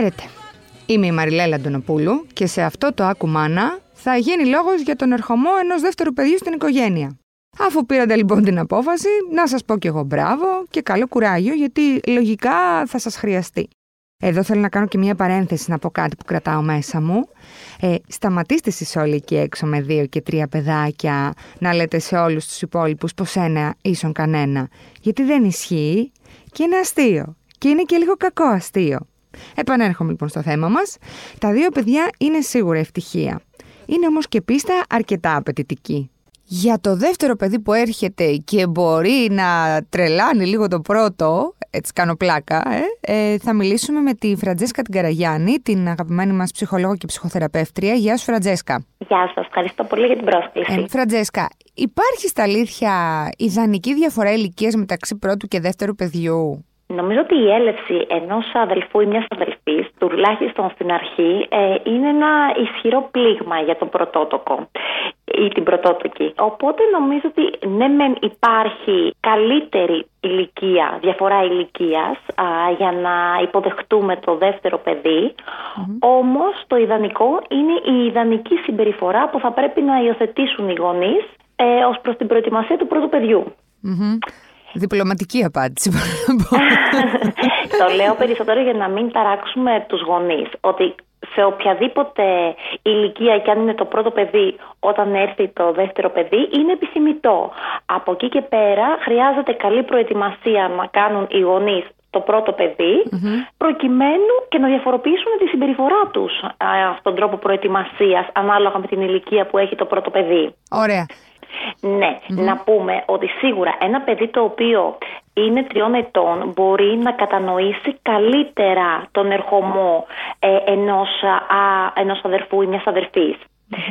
Χαίρετε. Είμαι η Μαριλέλα Αντωνοπούλου και σε αυτό το Άκου Μάνα θα γίνει λόγος για τον ερχομό ενός δεύτερου παιδιού στην οικογένεια. Αφού πήρατε λοιπόν την απόφαση, να σας πω κι εγώ μπράβο και καλό κουράγιο γιατί λογικά θα σας χρειαστεί. Εδώ θέλω να κάνω και μια παρένθεση να πω κάτι που κρατάω μέσα μου. Ε, σταματήστε εσείς όλοι εκεί έξω με δύο και τρία παιδάκια να λέτε σε όλους τους υπόλοιπους πως ένα ίσον κανένα. Γιατί δεν ισχύει και είναι αστείο. Και είναι και λίγο κακό αστείο. Επανέρχομαι λοιπόν στο θέμα μας. Τα δύο παιδιά είναι σίγουρα ευτυχία. Είναι όμως και πίστα αρκετά απαιτητική. Για το δεύτερο παιδί που έρχεται και μπορεί να τρελάνει λίγο το πρώτο, έτσι κάνω πλάκα, ε, ε, θα μιλήσουμε με τη Φραντζέσκα την Καραγιάννη, την αγαπημένη μας ψυχολόγο και ψυχοθεραπεύτρια. Γεια σου Φραντζέσκα. Γεια σας, ευχαριστώ πολύ για την πρόσκληση. Ε, Φραντζέσκα, υπάρχει στα αλήθεια ιδανική διαφορά ηλικίας μεταξύ πρώτου και δεύτερου παιδιού; Νομίζω ότι η έλευση ενός αδελφού ή μιας αδελφής, τουλάχιστον στην αρχή, ε, είναι ένα ισχυρό πλήγμα για τον πρωτότοκο ή την πρωτότοκη. Οπότε νομίζω ότι ναι, μεν υπάρχει καλύτερη ηλικία, διαφορά ηλικίας για να υποδεχτούμε το δεύτερο παιδί. Mm-hmm. Όμως το ιδανικό είναι η ιδανική συμπεριφορά που θα πρέπει να υιοθετήσουν οι γονείς ε, ως προς την προετοιμασία του πρώτου παιδιού. Διπλωματική απάντηση. το λέω περισσότερο για να μην ταράξουμε τους γονείς. Ότι σε οποιαδήποτε ηλικία και αν είναι το πρώτο παιδί όταν έρθει το δεύτερο παιδί είναι επιθυμητό. Από εκεί και πέρα χρειάζεται καλή προετοιμασία να κάνουν οι γονείς το πρώτο προκειμένου και να διαφοροποιήσουν τη συμπεριφορά τους αυτόν τον τρόπο προετοιμασίας ανάλογα με την ηλικία που έχει το πρώτο παιδί. Ωραία. Ναι, να πούμε ότι σίγουρα ένα παιδί το οποίο είναι τριών ετών μπορεί να κατανοήσει καλύτερα τον ερχομό ε, ενός, α, ενός αδερφού ή μιας αδερφής.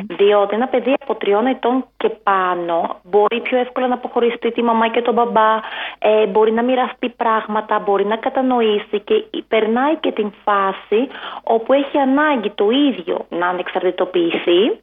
Διότι ένα παιδί από τριών ετών και πάνω μπορεί πιο εύκολα να αποχωριστεί τη μαμά και τον μπαμπά, ε, μπορεί να μοιραστεί πράγματα, μπορεί να κατανοήσει και περνάει και την φάση όπου έχει ανάγκη το ίδιο να ανεξαρτητοποιηθεί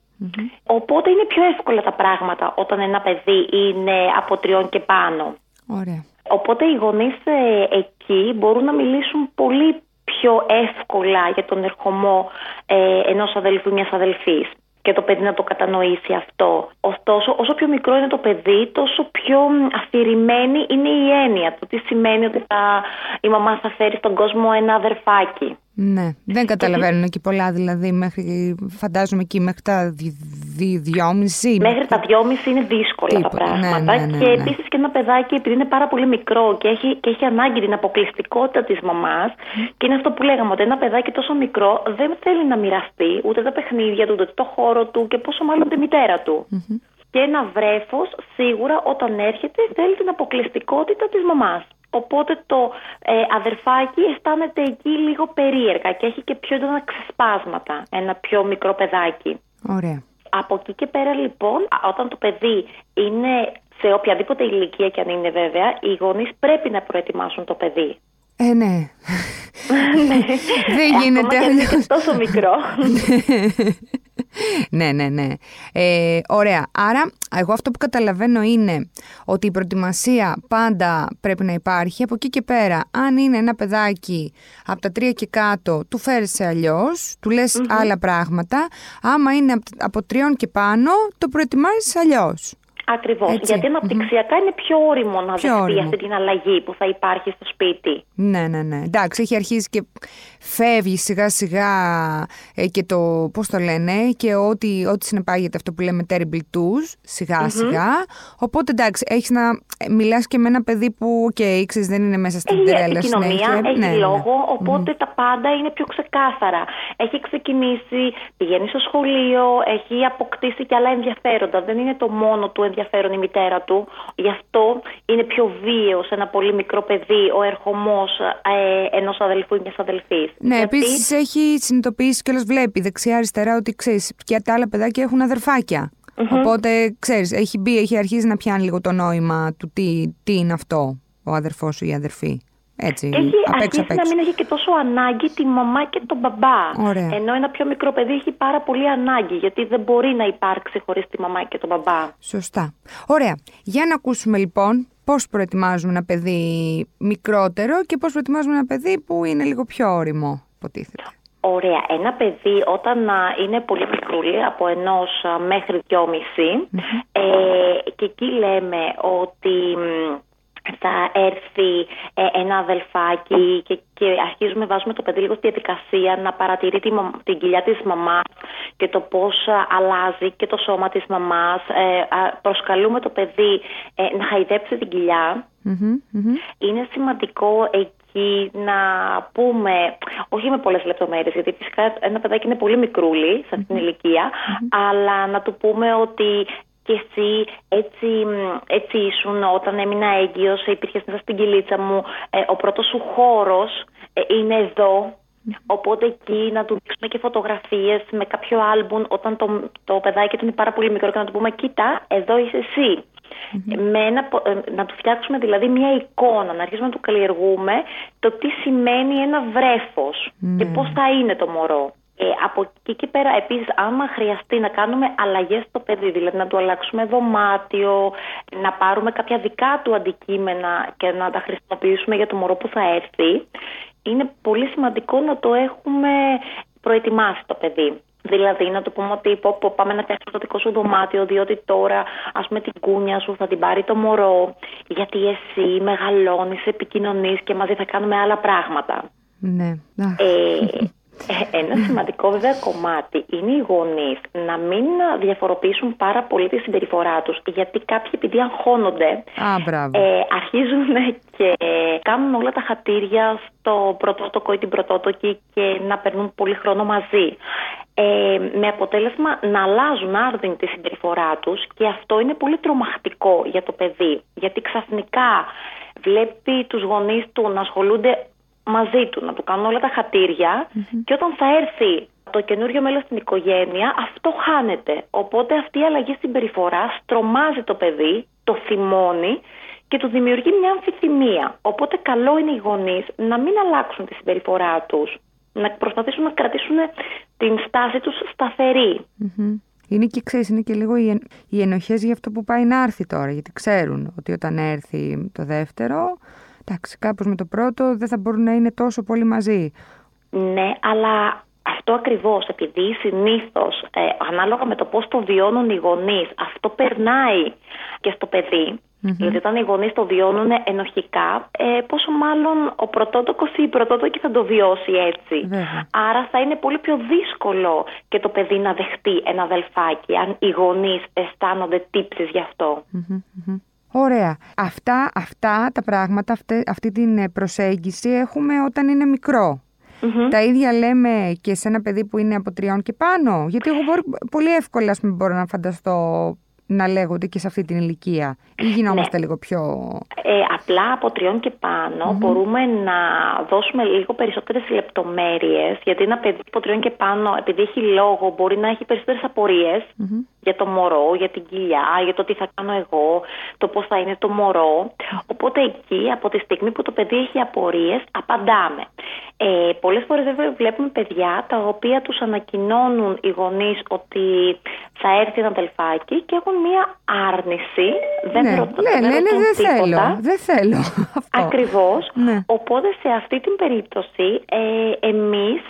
Οπότε είναι πιο εύκολα τα πράγματα όταν ένα παιδί είναι από τριών και πάνω. Ωραία. Οπότε οι γονείς ε, εκεί μπορούν να μιλήσουν πολύ πιο εύκολα για τον ερχομό ε, ενός αδελφού μιας αδελφής και το παιδί να το κατανοήσει αυτό. Ωστόσο, όσο πιο μικρό είναι το παιδί, τόσο πιο αφηρημένη είναι η έννοια του. Τι σημαίνει ότι θα, η μαμά θα φέρει στον κόσμο ένα αδερφάκι. Ναι, δεν καταλαβαίνουν και πολλά δηλαδή μέχρι, φαντάζομαι εκεί μέχρι τα δυόμιση. Μέχρι τα δυόμιση είναι δύσκολα τα πράγματα ναι, ναι, ναι, και ναι. επίσης και ένα παιδάκι επειδή είναι πάρα πολύ μικρό και έχει, και έχει ανάγκη την αποκλειστικότητα της μαμάς και είναι αυτό που λέγαμε ότι ένα παιδάκι τόσο μικρό δεν θέλει να μοιραστεί ούτε τα παιχνίδια του, ούτε το χώρο του και πόσο μάλλον τη μητέρα του. Και ένα βρέφος σίγουρα όταν έρχεται θέλει την αποκλειστικότητα της μαμάς. Οπότε το ε, αδερφάκι αισθάνεται εκεί λίγο περίεργα και έχει και πιο έντονα ξεσπάσματα ένα πιο μικρό παιδάκι. Ωραία. Από εκεί και πέρα λοιπόν, όταν το παιδί είναι σε οποιαδήποτε ηλικία και αν είναι βέβαια, οι γονείς πρέπει να προετοιμάσουν το παιδί. Ε, ναι. Δεν γίνεται αλλιώς. τόσο μικρό. Ναι, ναι, ναι. Ε, ωραία. Άρα, εγώ αυτό που καταλαβαίνω είναι ότι η προετοιμασία πάντα πρέπει να υπάρχει. Από εκεί και πέρα, αν είναι ένα παιδάκι από τα τρία και κάτω, του φέρεις αλλιώς, του λες άλλα πράγματα. Άμα είναι από τριών και πάνω, το προετοιμάζεις αλλιώς. Ακριβώς. Γιατί είναι πιο όριμο να πιο δεχτεί αυτή την αλλαγή που θα υπάρχει στο σπίτι. Ναι, ναι, ναι. Εντάξει, έχει αρχίσει και φεύγει σιγά σιγά ε, και το, πώς το λένε, και ό,τι, ό,τι συνεπάγεται αυτό που λέμε terrible twos, σιγα σιγά. Οπότε εντάξει, έχεις να ε, μιλάς και με ένα παιδί που, οκ, okay, δεν είναι μέσα στην τρέλα επικοινωνία, έχει ναι, ναι, λόγο, οπότε τα πάντα είναι πιο ξεκάθαρα. Έχει ξεκινήσει, πηγαίνει στο σχολείο, έχει αποκτήσει και άλλα ενδιαφέροντα. Δεν είναι το μόνο του ενδιαφέρον ενδιαφέρον η μητέρα του. Γι' αυτό είναι πιο βίαιος σε ένα πολύ μικρό παιδί ο ερχομός ε, ενός αδελφού ή μιας αδελφής. Ναι, Γιατί... επίσης έχει συνειδητοποιήσει και όλος βλέπει δεξιά-αριστερά ότι ξέρεις, και τα άλλα παιδάκια έχουν Οπότε ξέρεις, έχει μπει, έχει αρχίσει να πιάνει λίγο το νόημα του τι, τι είναι αυτό ο αδερφός ή η αδερφή. Έτσι, έχει αρχίσει να μην έχει και τόσο ανάγκη τη μαμά και τον μπαμπά. Ωραία. Ενώ ένα πιο μικρό παιδί έχει πάρα πολύ ανάγκη, γιατί δεν μπορεί να υπάρξει χωρίς τη μαμά και τον μπαμπά. Σωστά. Ωραία. Για να ακούσουμε λοιπόν πώς προετοιμάζουμε ένα παιδί μικρότερο και πώς προετοιμάζουμε ένα παιδί που είναι λίγο πιο όριμο. υποτίθεται. Ωραία. Ένα παιδί όταν είναι πολύ μικρούλι, από ενός μέχρι ε, και εκεί λέμε ότι θα έρθει ε, ένα αδελφάκι και, και αρχίζουμε, βάζουμε το παιδί λίγο στη διαδικασία να παρατηρεί τη, την κοιλιά της μαμάς και το πώς αλλάζει και το σώμα της μαμάς. Ε, προσκαλούμε το παιδί να χαϊδέψει την κοιλιά. Είναι σημαντικό εκεί να πούμε, όχι με πολλές λεπτομέρειες, γιατί φυσικά ένα παιδάκι είναι πολύ μικρούλι σε αυτήν την ηλικία, αλλά να του πούμε ότι και εσύ έτσι, έτσι ήσουν όταν έμεινα έγκυος, υπήρχε μέσα στην κυλίτσα μου, ε, ο πρώτος σου χώρος ε, είναι εδώ, Οπότε εκεί να του δείξουμε και φωτογραφίες με κάποιο άλμπουμ όταν το, το παιδάκι του είναι πάρα πολύ μικρό και να του πούμε κοίτα εδώ είσαι εσύ. Με ένα, ε, να του φτιάξουμε δηλαδή μια εικόνα, να αρχίσουμε να του καλλιεργούμε το τι σημαίνει ένα βρέφος και πώς θα είναι το μωρό. Ε, από εκεί και πέρα, επίσης, άμα χρειαστεί να κάνουμε αλλαγές στο παιδί, δηλαδή να του αλλάξουμε δωμάτιο, να πάρουμε κάποια δικά του αντικείμενα και να τα χρησιμοποιήσουμε για το μωρό που θα έρθει, είναι πολύ σημαντικό να το έχουμε προετοιμάσει το παιδί. Δηλαδή να του πούμε ότι πω, πω, πάμε να φτιάξουμε το δικό σου δωμάτιο διότι τώρα ας πούμε την κούνια σου θα την πάρει το μωρό γιατί εσύ μεγαλώνεις, επικοινωνείς και μαζί θα κάνουμε άλλα πράγματα. Ναι. Ε, ε, ένα σημαντικό βέβαια κομμάτι είναι οι γονείς να μην διαφοροποιήσουν πάρα πολύ τη συμπεριφορά τους. Γιατί κάποιοι επειδή αγχώνονται, ε, αρχίζουν και κάνουν όλα τα χατήρια στο πρωτότοκο ή την πρωτότοκη και να περνούν πολύ χρόνο μαζί. Ε, με αποτέλεσμα να αλλάζουν άρδιν τη συμπεριφορά τους και αυτό είναι πολύ τρομακτικό για το παιδί γιατί ξαφνικά βλέπει τους γονείς του να ασχολούνται μαζί του, να του κάνουν όλα τα χατηρια και όταν θα έρθει το καινούριο μέλος στην οικογένεια, αυτό χάνεται. Οπότε αυτή η αλλαγή συμπεριφορά τρομάζει το παιδί, το θυμώνει και του δημιουργεί μια αμφιθυμία. Οπότε καλό είναι οι γονείς να μην αλλάξουν τη συμπεριφορά τους, να προσπαθήσουν να κρατήσουν την στάση τους σταθερη Είναι και ξέρεις, είναι και λίγο οι, οι ενοχές για αυτό που πάει να έρθει τώρα, γιατί ξέρουν ότι όταν έρθει το δεύτερο εντάξει, κάπως με το πρώτο δεν θα μπορούν να είναι τόσο πολύ μαζί. Ναι, αλλά αυτό ακριβώς, επειδή συνήθως, ε, ανάλογα με το πώς το βιώνουν οι γονείς, αυτό περνάει και στο παιδί. Δηλαδή, όταν οι γονείς το βιώνουν ενοχικά, ε, πόσο μάλλον ο πρωτότοκος ή η πρωτότοκη θα το βιώσει έτσι. Άρα θα είναι πολύ πιο δύσκολο και το παιδί να δεχτεί ένα αδελφάκι, αν οι γονείς αισθάνονται τύψεις γι' αυτο Ωραία. Αυτά, αυτά τα πράγματα, αυτή, αυτή την προσέγγιση έχουμε όταν είναι Τα ίδια λέμε και σε ένα παιδί που είναι από τριών και πάνω. Γιατί εγώ πολύ εύκολα μπορώ να φανταστώ να λέγονται και σε αυτή την ηλικία ή γινόμαστε ναι. λίγο πιο... Ε, απλά από τριών και πανω μπορούμε να δώσουμε λίγο περισσότερες λεπτομέρειες γιατί ένα παιδί από τριών και πάνω επειδή έχει λόγο μπορεί να έχει περισσότερες για το μωρό, για την κοιλιά, για το τι θα κάνω εγώ, το πώς θα είναι το μωρό. Οπότε εκεί από τη στιγμή που το παιδί έχει απορίες απαντάμε. Ε, πολλές φορές βέβαια βλέπουμε παιδιά τα οποία τους ανακοινώνουν οι γονείς ότι θα έρθει ένα αδελφάκι και έχουν μία άρνηση. Δεν ναι, ρωτώ, ναι, ναι, ναι, δεν θέλω. Δεν θέλω αυτό. Ακριβώς. Ναι. Οπότε σε αυτή την περίπτωση ε, εμείς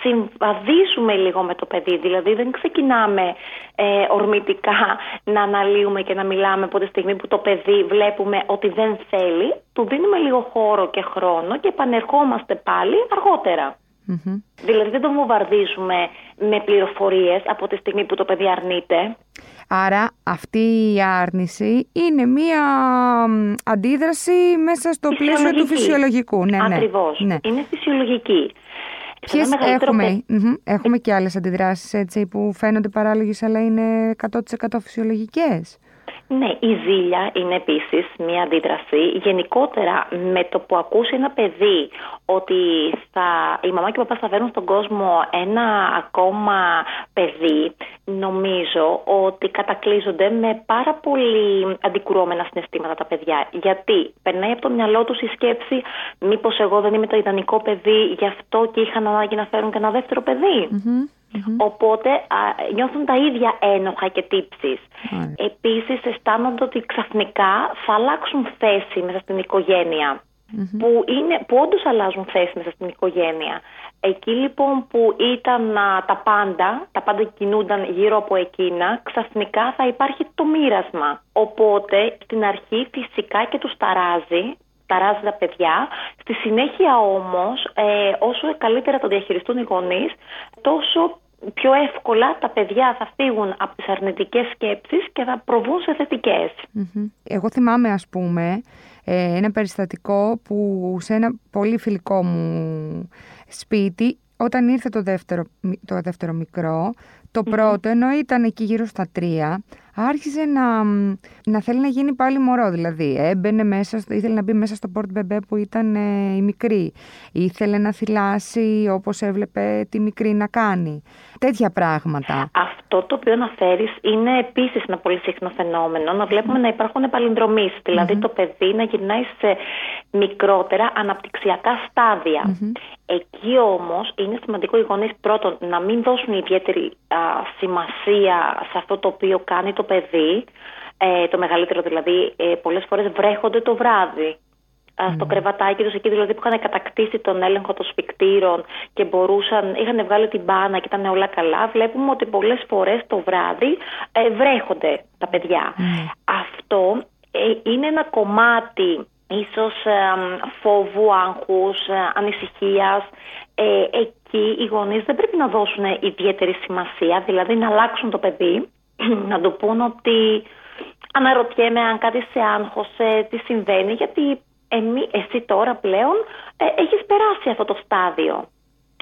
συμβαδίζουμε λίγο με το παιδί. Δηλαδή δεν ξεκινάμε ε, ορμητικά να αναλύουμε και να μιλάμε από τη στιγμή που το παιδί βλέπουμε ότι δεν θέλει. Του δίνουμε λίγο χώρο και χρόνο και επανερχόμαστε πάλι Δηλαδή δεν το βομβαρδίζουμε με πληροφορίες από τη στιγμή που το παιδί αρνείται. Άρα αυτή η άρνηση είναι μία αντίδραση μέσα στο πλαίσιο του φυσιολογικού. Ναι, ναι. Ακριβώς. Ναι. Είναι φυσιολογική. Ποιες έχουμε, έχουμε και άλλες αντιδράσεις έτσι, που φαίνονται παράλογες αλλά είναι 100% φυσιολογικές. Ναι, η ζήλια είναι επίσης μία αντίδραση. Γενικότερα με το που ακούσει ένα παιδί ότι θα, η μαμά και ο παπάς θα φέρουν στον κόσμο ένα ακόμα παιδί, νομίζω ότι κατακλείζονται με πάρα πολύ αντικρουόμενα συναισθήματα τα παιδιά. Γιατί περνάει από το μυαλό τους η σκέψη μήπως εγώ δεν είμαι το ιδανικό παιδί, γι' αυτό και είχαν ανάγκη να φέρουν και ένα δεύτερο Οπότε α, νιώθουν τα ίδια ένοχα και τύψεις. Επίσης αισθάνονται ότι ξαφνικά θα αλλάξουν θέση μέσα στην οικογένεια. που, είναι, που όντως αλλάζουν θέση μέσα στην οικογένεια. Εκεί λοιπόν που ήταν τα πάντα, τα πάντα κινούνταν γύρω από εκείνα, ξαφνικά θα υπάρχει το μοίρασμα. Οπότε στην αρχή φυσικά και τους ταράζει, ταράζει τα παιδιά. Στη συνέχεια όμως, ε, όσο καλύτερα το διαχειριστούν οι γονείς, τόσο πιο εύκολα τα παιδιά θα φύγουν από τις αρνητικές σκέψεις και θα προβούν σε θετικες Εγώ θυμάμαι ας πούμε ε, ένα περιστατικό που σε ένα πολύ φιλικό μου σπίτι όταν ήρθε το δεύτερο, το δεύτερο μικρό, το πρώτο ενώ ήταν εκεί γύρω στα τρία, άρχισε να, να θέλει να γίνει πάλι μωρό. Δηλαδή, έμπαινε μέσα, ήθελε να μπει μέσα στο πόρτ μπεμπέ που ήταν ε, η μικρή. Ήθελε να θυλάσει όπως έβλεπε τη μικρή να κάνει. Τέτοια πράγματα. Αυτό το οποίο αναφέρεις είναι επίσης ένα πολύ συχνό φαινόμενο. Να βλέπουμε να υπάρχουν επαλυνδρομείς. Δηλαδή, το παιδί να γυρνάει σε μικρότερα αναπτυξιακά Εκεί όμως είναι σημαντικό οι γονείς πρώτον να μην δώσουν ιδιαίτερη σημασία σε αυτό το οποίο κάνει το παιδί, ε, το μεγαλύτερο δηλαδή, ε, πολλές φορές βρέχονται το βράδυ. Στο κρεβατάκι τους, εκεί δηλαδή που είχαν κατακτήσει τον έλεγχο των σφικτήρων και μπορούσαν, είχαν βγάλει την μπάνα και ήταν όλα καλά. Βλέπουμε ότι πολλές φορές το βράδυ ε, βρέχονται τα παιδιά. Αυτό ε, είναι ένα κομμάτι ίσως φόβου, άγχους, ε, ανησυχίας. Ε, εκεί οι γονείς δεν πρέπει να δώσουν ιδιαίτερη σημασία, δηλαδή να αλλάξουν το παιδί, να του πούν ότι αναρωτιέμαι αν κάτι σε άγχωσε, τι συμβαίνει, γιατί εμεί, εσύ τώρα πλέον ε, έχεις περάσει αυτό το στάδιο.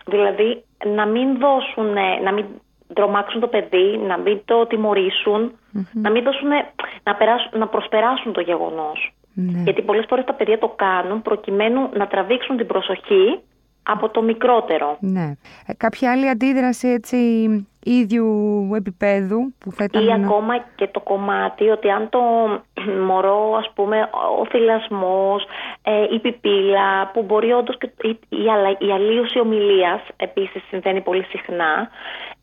Δηλαδή να μην δώσουν, να μην τρομάξουν το παιδί, να μην το τιμωρησουν να μην δώσουν, να, περάσουν, να προσπεράσουν το γεγονός. Ναι. Γιατί πολλές φορές τα παιδιά το κάνουν προκειμένου να τραβήξουν την προσοχή από το μικρότερο. Ναι. Ε, κάποια άλλη αντίδραση έτσι ίδιου επίπεδου που θα ήταν... Ή ακόμα και το κομμάτι ότι αν το μωρό, ας πούμε, ο θυλασμός, ε, η πιπίλα, που μπορεί όντως και η, η, αλλίωση ομιλίας επίσης συμβαίνει πολύ συχνά,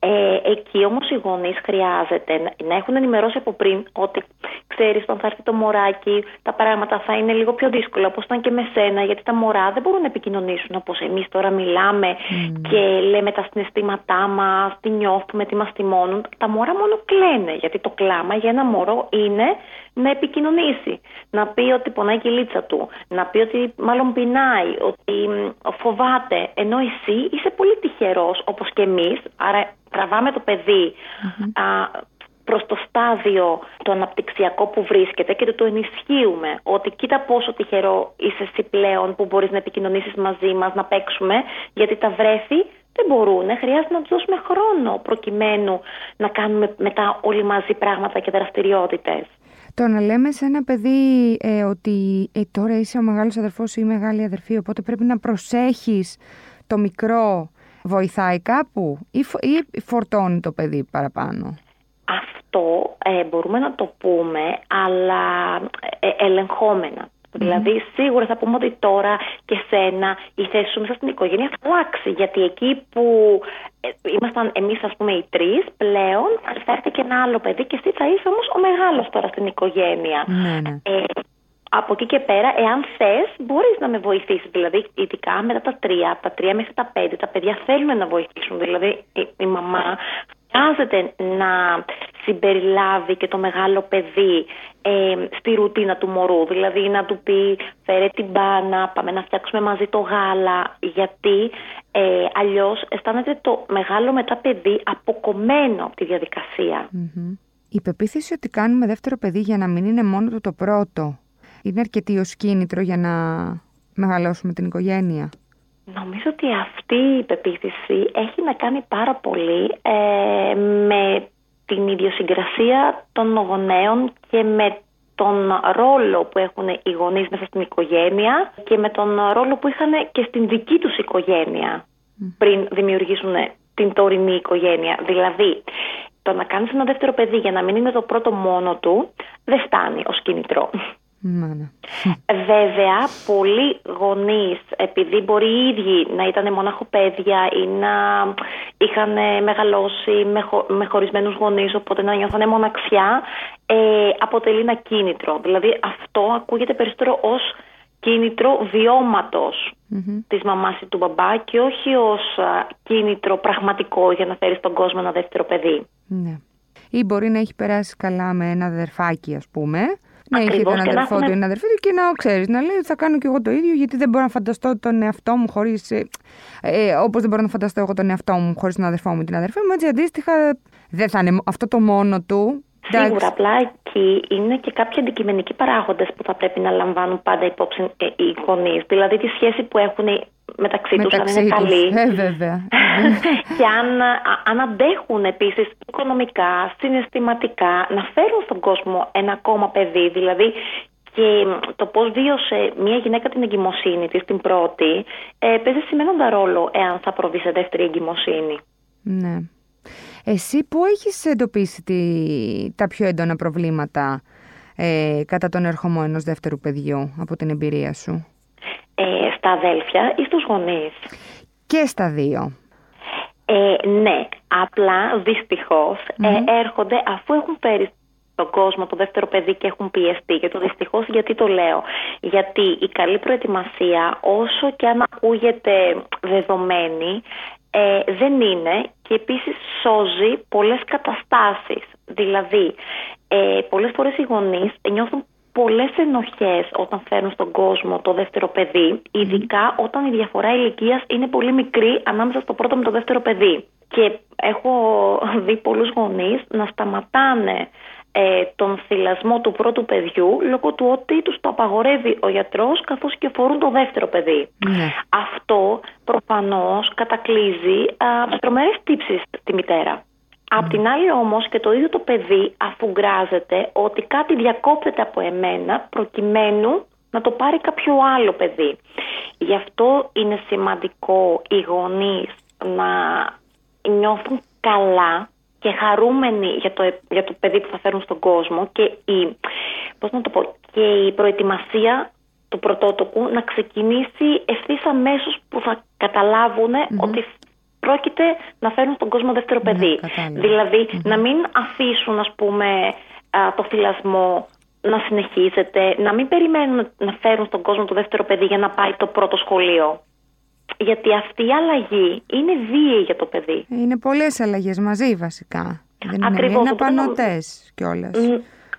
ε, εκεί όμως οι γονείς χρειάζεται να έχουν ενημερώσει από πριν ότι ξέρεις όταν θα έρθει το μωράκι τα πράγματα θα είναι λίγο πιο δύσκολα όπως ήταν και με σένα γιατί τα μωρά δεν μπορούν να επικοινωνήσουν όπως εμείς τώρα μιλάμε και λέμε τα συναισθήματά μας, τι νιώθουμε, τι μας τιμώνουν. Τα μωρά μόνο κλαίνε γιατί το κλάμα για ένα μωρό είναι να επικοινωνήσει. Να πει ότι πονάει η λίτσα του. Να πει ότι μάλλον πεινάει, ότι φοβάται. Ενώ εσύ είσαι πολύ τυχερός όπως και εμείς. Άρα τραβάμε το παιδί mm-hmm. προς το στάδιο το αναπτυξιακό που βρίσκεται και το, το ενισχύουμε ότι κοίτα πόσο τυχερό είσαι εσύ πλέον που μπορείς να επικοινωνήσεις μαζί μας, να παίξουμε γιατί τα βρέφη δεν μπορούν, χρειάζεται να τους δώσουμε χρόνο προκειμένου να κάνουμε μετά όλοι μαζί πράγματα και δραστηριότητες. Το να λέμε σε ένα παιδί ε, ότι ε, τώρα είσαι ο μεγάλος αδερφός ή η μεγάλη αδερφή, οπότε πρέπει να προσέχεις το μικρό, βοηθάει κάπου ή, ή φορτώνει το παιδί παραπάνω; Αυτό ε, μπορούμε να το πούμε, αλλά ε, ελεγχόμενα. Δηλαδή, σίγουρα θα πούμε ότι τώρα και σένα η θέση σου μέσα στην οικογένεια θα αλλάξει. Γιατί εκεί που ε, ήμασταν εμείς, ας πούμε, οι τρεις, πλέον θα έρθει και ένα άλλο παιδί και εσύ θα είσαι όμως ο μεγάλος τώρα στην οικογένεια. Ναι, ναι. Ε, από εκεί και πέρα, εάν θες, μπορείς να με βοηθήσεις. Δηλαδή, ειδικά μετά τα τρία, από τα τρία μέχρι τα πέντε, τα παιδιά θέλουν να βοηθήσουν. Δηλαδή, η, η μαμά χρειάζεται να συμπεριλάβει και το μεγάλο παιδί ε, στη ρουτίνα του μωρού. Δηλαδή να του πει φέρε την μπάνα, πάμε να φτιάξουμε μαζί το γάλα. Γιατί ε, αλλιώς αισθάνεται το μεγάλο μετά παιδί αποκομμένο από τη διαδικασια Η πεποίθηση ότι κάνουμε δεύτερο παιδί για να μην είναι μόνο του το πρώτο είναι αρκετή ως κίνητρο για να μεγαλώσουμε την οικογένεια. Νομίζω ότι αυτή η πεποίθηση έχει να κάνει πάρα πολύ ε, με την ιδιοσυγκρασία των γονέων και με τον ρόλο που έχουν οι γονείς μέσα στην οικογένεια και με τον ρόλο που είχαν και στην δική τους οικογένεια πριν δημιουργήσουν την τωρινή οικογένεια. Δηλαδή, το να κάνεις ένα δεύτερο παιδί για να μην είναι το πρώτο μόνο του δεν φτάνει ως κίνητρο. Ναι. Βέβαια, πολλοί γονείς, επειδή μπορεί οι ίδιοι να ήταν μοναχοπαίδια ή να είχαν μεγαλώσει με, χω, με χωρισμένους γονείς, οπότε να νιώθανε μοναξιά, ε, αποτελεί ένα κίνητρο. Δηλαδή, αυτό ακούγεται περισσότερο ως κίνητρο βιώματος της μαμάς ή του μπαμπά και όχι ως κίνητρο πραγματικό για να φέρει στον κόσμο ένα δεύτερο παιδί. Ναι. Ή μπορεί να έχει περάσει καλά με ένα αδερφάκι ας πούμε, να έχει τον αδερφό του ή ένα αδερφή του και να ξέρεις, να λέει θα κάνω κι εγώ το ίδιο γιατί δεν μπορώ να φανταστώ τον εαυτό μου χωρίς. Ε, ε Όπως δεν μπορώ να φανταστώ εγώ τον εαυτό μου χωρίς τον αδερφό μου ή την αδερφή μου. Έτσι αντίστοιχα δεν θα είναι αυτό το μόνο του Σίγουρα, απλά εκεί είναι και κάποιοι αντικειμενικοί παράγοντες που θα πρέπει να λαμβάνουν πάντα υπόψη ε, οι γονείς. Δηλαδή τη σχέση που έχουν μεταξύ, τους, αν είναι καλή. Ε, βέβαια. και αν, αν αντέχουν επίσης οικονομικά, συναισθηματικά, να φέρουν στον κόσμο ένα ακόμα παιδί. Δηλαδή και το πώς βίωσε μια γυναίκα την εγκυμοσύνη της, την πρώτη, ε, παίζει σημαίνοντα ρόλο εάν θα προβεί σε δεύτερη εγκυμοσύνη. Ναι. Εσύ που έχεις εντοπίσει τη, τα πιο έντονα προβλήματα ε, κατά τον ερχομό ενός δεύτερου παιδιού από την εμπειρία σου; Ε, στα αδέλφια ή στους γονείς. Και στα δύο. Ε, ναι, απλά ε, έρχονται αφού έχουν φέρει στον κόσμο το δεύτερο παιδί και έχουν πιεστεί. Και το δυστυχώς γιατί το λέω. Γιατί η καλή προετοιμασία, όσο και αν ακούγεται δεδομένη, ε, δεν είναι και επίσης σώζει πολλές καταστάσεις. Δηλαδή, ε, πολλές φορές οι γονείς νιώθουν πολλές ενοχές όταν φέρνουν στον κόσμο το δεύτερο παιδί, ειδικά όταν η διαφορά ηλικίας είναι πολύ μικρή ανάμεσα στο πρώτο με το δεύτερο παιδί. Και έχω δει πολλούς γονείς να σταματάνε ε, τον θυλασμό του πρώτου παιδιού λόγω του ότι τους το απαγορεύει ο γιατρός καθώς και φορούν το δεύτερο παιδί. Ναι. Αυτό προφανώς κατακλείζει με τρομερές τύψεις τη μητέρα. Απ' την άλλη όμως και το ίδιο το παιδί αφουγκράζεται ότι κάτι διακόπτεται από εμένα προκειμένου να το πάρει κάποιο άλλο παιδί. Γι' αυτό είναι σημαντικό οι γονείς να νιώθουν καλά και χαρούμενοι για το, για το παιδί που θα φέρουν στον κόσμο και η, πώς να το πω, και η προετοιμασία του πρωτότοκου να ξεκινήσει ευθύς αμέσως που θα καταλαβουν ότι πρόκειται να φέρουν στον κόσμο δεύτερο ναι, παιδί. δηλαδη να μην αφήσουν ας πούμε το θυλασμό να συνεχίζεται, να μην περιμένουν να φέρουν στον κόσμο το δεύτερο παιδί για να πάει το πρώτο σχολείο. Γιατί αυτή η αλλαγή είναι βίαιη για το παιδί. Είναι πολλές αλλαγές μαζί βασικά. Δεν Ακριβώς, είναι, απανοτές κιόλας.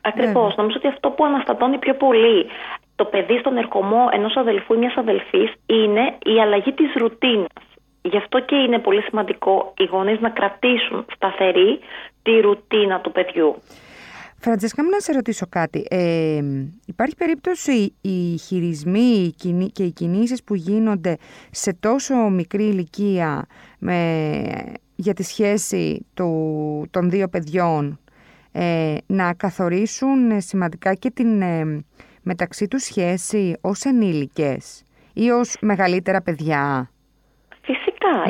Ακριβώς. Νομίζω ότι αυτό που αναστατώνει πιο πολύ το παιδί στον ερχομό ενός αδελφού ή μιας αδελφής είναι η αλλαγή της ρουτίνας. Γι' αυτό και είναι πολύ σημαντικό οι γονείς να κρατήσουν σταθερή τη ρουτίνα του παιδιού. Φραντζέσκα, μου να σε ρωτήσω κάτι. Ε, υπάρχει περίπτωση οι χειρισμοί και οι κινήσεις που γίνονται σε τόσο μικρή ηλικία με, για τη σχέση του, των δύο παιδιών ε, να καθορίσουν σημαντικά και την ε, μεταξύ τους σχέση ως ενήλικες ή ως μεγαλύτερα παιδιά;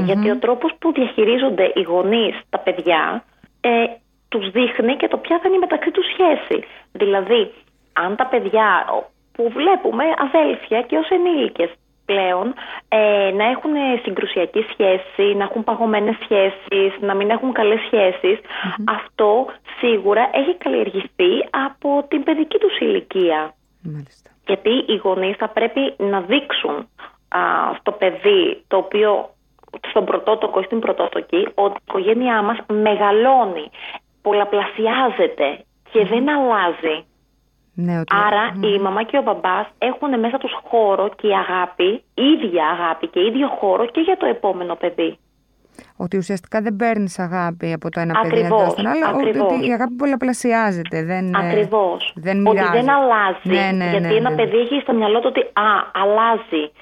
Γιατί ο τρόπος που διαχειρίζονται οι γονείς τα παιδιά ε, τους δείχνει και το ποια θα είναι η μεταξύ τους σχέση. Δηλαδή, αν τα παιδιά που βλέπουμε αδέλφια και ως ενήλικες πλέον ε, να έχουν συγκρουσιακή σχέση, να έχουν παγωμένες σχέσεις, να μην έχουν καλές αυτό σίγουρα έχει καλλιεργηθεί από την παιδική τους ηλικία. Γιατί οι γονείς θα πρέπει να δείξουν στο παιδί το οποίο στον πρωτότοκο ή στην πρωτότοκη ότι η οικογένειά μας μεγαλώνει, πολλαπλασιάζεται και δεν αλλάζει. Ναι, ότι... Άρα η μαμά και ο μπαμπάς έχουν μέσα τους χώρο και η αγάπη, ίδια αγάπη και ίδιο χώρο και για το επόμενο παιδί. Ότι ουσιαστικά δεν παίρνεις αγάπη από το ένα παιδί στον άλλο, ότι η αγάπη πολλαπλασιάζεται. Δεν, ακριβώς. Δεν ότι δεν αλλάζει. Ναι, ναι, γιατί ναι, ένα ναι. παιδί έχει στο μυαλό του ότι α, αλλάζει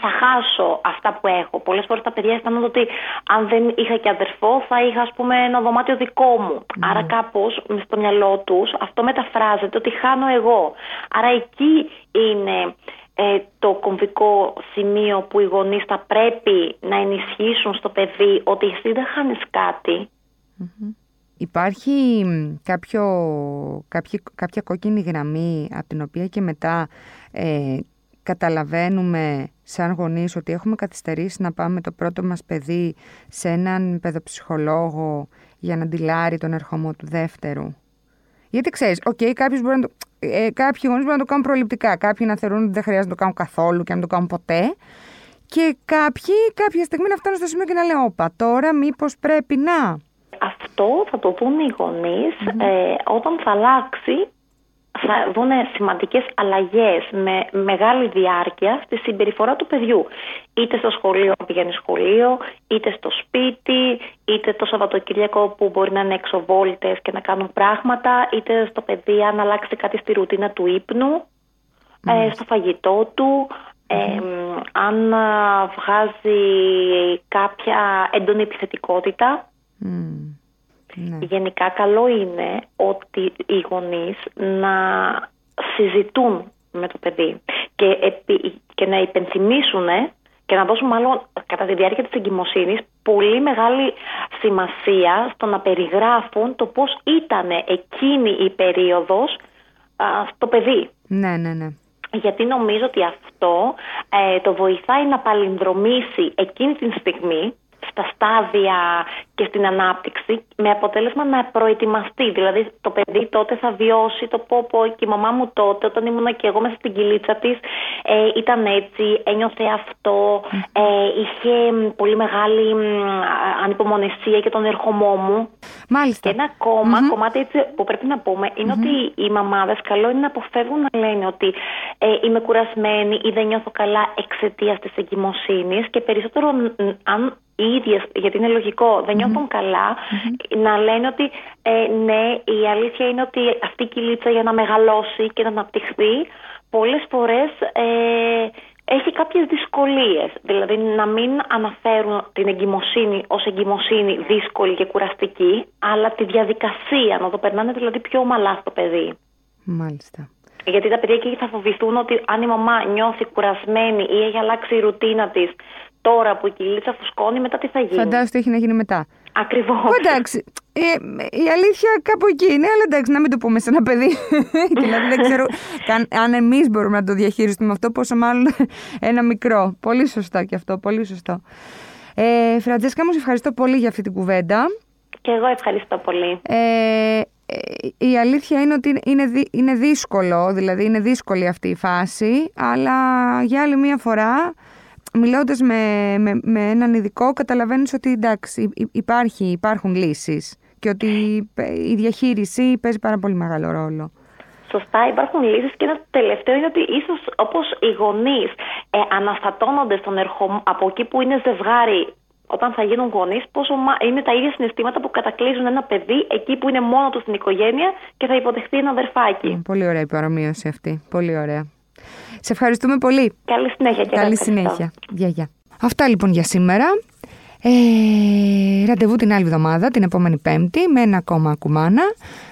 θα χάσω αυτά που έχω. Πολλές φορές τα παιδιά αισθάνονται ότι αν δεν είχα και αδερφό, θα είχα ας πούμε ένα δωμάτιο δικό μου. Ναι. Άρα, κάπως στο μυαλό τους αυτό μεταφράζεται ότι χάνω εγώ. Άρα, εκεί είναι ε, το κομβικό σημείο που οι γονείς θα πρέπει να ενισχύσουν στο παιδί ότι εσύ δεν χάνεις Υπάρχει κάποιο, κάποια, κάποια κόκκινη γραμμή από την οποία και μετά ε, καταλαβαίνουμε σαν γονείς ότι έχουμε καθυστερήσει να πάμε το πρώτο μας παιδί σε έναν παιδοψυχολόγο για να αντιλάρει τον ερχομό του δεύτερου. Γιατί ξέρεις, okay, κάποιοι μπορεί να το, ε, κάποιοι γονείς μπορεί να το κάνουν προληπτικά. Κάποιοι να θεωρούν ότι δεν χρειάζεται να το κάνουν καθόλου και να το κάνουν ποτέ. Και κάποιοι κάποια στιγμή να φτάνουν στο σημείο και να λένε Όπα, τώρα μήπως πρέπει να. Αυτό θα το δουν οι γονει ε, όταν θα αλλάξει θα δουν σημαντικές αλλαγές με μεγάλη διάρκεια στη συμπεριφορά του παιδιού. Είτε στο σχολείο πηγαίνει σχολείο, είτε στο σπίτι, είτε το Σαββατοκύριακο που μπορεί να είναι εξοβόλτες και να κάνουν πράγματα, είτε στο παιδί αν αλλάξει κάτι στη ρουτίνα του ύπνου, ε, στο φαγητό του, ε, αν βγάζει κάποια έντονη επιθετικότητα. Ναι. Γενικά καλό είναι ότι οι γονείς να συζητούν με το παιδί και, και να υπενθυμίσουν και να δώσουν μάλλον κατά τη διάρκεια της εγκυμοσύνης πολύ μεγάλη σημασία στο να περιγράφουν το πώς ήταν εκείνη η περίοδος στο παιδί. Ναι, ναι, ναι. Γιατί νομίζω ότι αυτό ε, το βοηθάει να παλινδρομήσει εκείνη την στιγμή στα στάδια και στην ανάπτυξη με αποτέλεσμα να προετοιμαστεί. Δηλαδή το παιδί τότε θα βιώσει το πω πω και η μαμά μου τότε όταν ήμουν και εγώ μέσα στην κυλίτσα της ε, ήταν έτσι, ένιωθε αυτό, ε, είχε πολύ μεγάλη ανυπομονησία και τον ερχομό μου. Μάλιστα. Και ένα κομμάτι έτσι που πρέπει να πούμε ότι οι μαμάδες καλό είναι να αποφεύγουν να λένε ότι ε, είμαι κουρασμένη ή δεν νιώθω καλά εξαιτίας της εγκυμοσύνης και περισσότερο αν οι ίδιες, γιατί είναι λογικό, δεν νιωθουν καλά, να λένε ότι ε, ναι, η αλήθεια είναι ότι αυτή η κυλίτσα για να μεγαλώσει και να αναπτυχθεί, πολλές φορές ε, έχει κάποιες δυσκολίες. Δηλαδή να μην αναφέρουν την εγκυμοσύνη ως εγκυμοσύνη δύσκολη και κουραστική, αλλά τη διαδικασία, να το περνάνε δηλαδή πιο ομαλά στο παιδί. Μάλιστα. Γιατί τα παιδιά εκεί θα φοβηθούν ότι αν η μαμά νιώθει κουρασμένη ή έχει αλλάξει η ρουτίνα της τώρα που η κυλίτσα φουσκώνει, μετά τι θα γίνει. Φαντάζομαι τι έχει να γίνει μετά. Ακριβώς. Εντάξει. Ε, η αλήθεια κάπου εκεί είναι, αλλά εντάξει, να μην το πούμε σε ένα παιδί. δηλαδή δεν ξέρω αν εμείς μπορούμε να το διαχειριστούμε αυτό, πόσο μάλλον ένα μικρό. Πολύ σωστά και αυτό, πολύ σωστό. Ε, Φραντζέσκα, μου σε ευχαριστώ πολύ για αυτή την κουβέντα. Και εγώ ευχαριστώ πολύ. Ε, η αλήθεια είναι ότι είναι, είναι δύσκολο, δηλαδή είναι δύσκολη αυτή η φάση, αλλά για άλλη μία φορά μιλώντας με, με, με έναν ειδικό καταλαβαίνεις ότι εντάξει υπάρχει, υπάρχουν λύσεις και ότι η διαχείριση παίζει πάρα πολύ μεγάλο ρόλο. Σωστά, υπάρχουν λύσεις και ένα τελευταίο είναι ότι ίσως όπως οι γονείς ε, αναστατώνονται στον ερχο... από εκεί που είναι ζευγάρι όταν θα γίνουν γονείς, πόσο είναι τα ίδια συναισθήματα που κατακλείζουν ένα παιδί εκεί που είναι μόνο του στην οικογένεια και θα υποδεχθεί ένα αδερφάκι. Πολύ ωραία η παρομοίωση αυτή. Πολύ ωραία. Σε ευχαριστούμε πολύ. Καλή συνέχεια και Καλή συνέχεια. Γεια, γεια. Αυτά λοιπόν για σήμερα. Ε, ραντεβού την άλλη εβδομάδα, την επόμενη Πέμπτη, με ένα ακόμα ακουμάνα.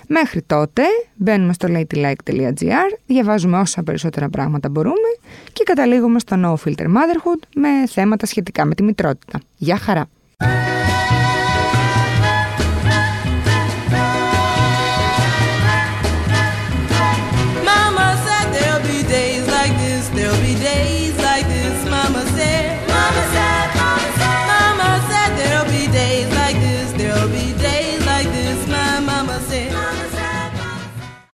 Μέχρι τότε μπαίνουμε στο ladylike.gr, διαβάζουμε όσα περισσότερα πράγματα μπορούμε και καταλήγουμε στο No Filter Motherhood με θέματα σχετικά με τη μητρότητα. Γεια χαρά!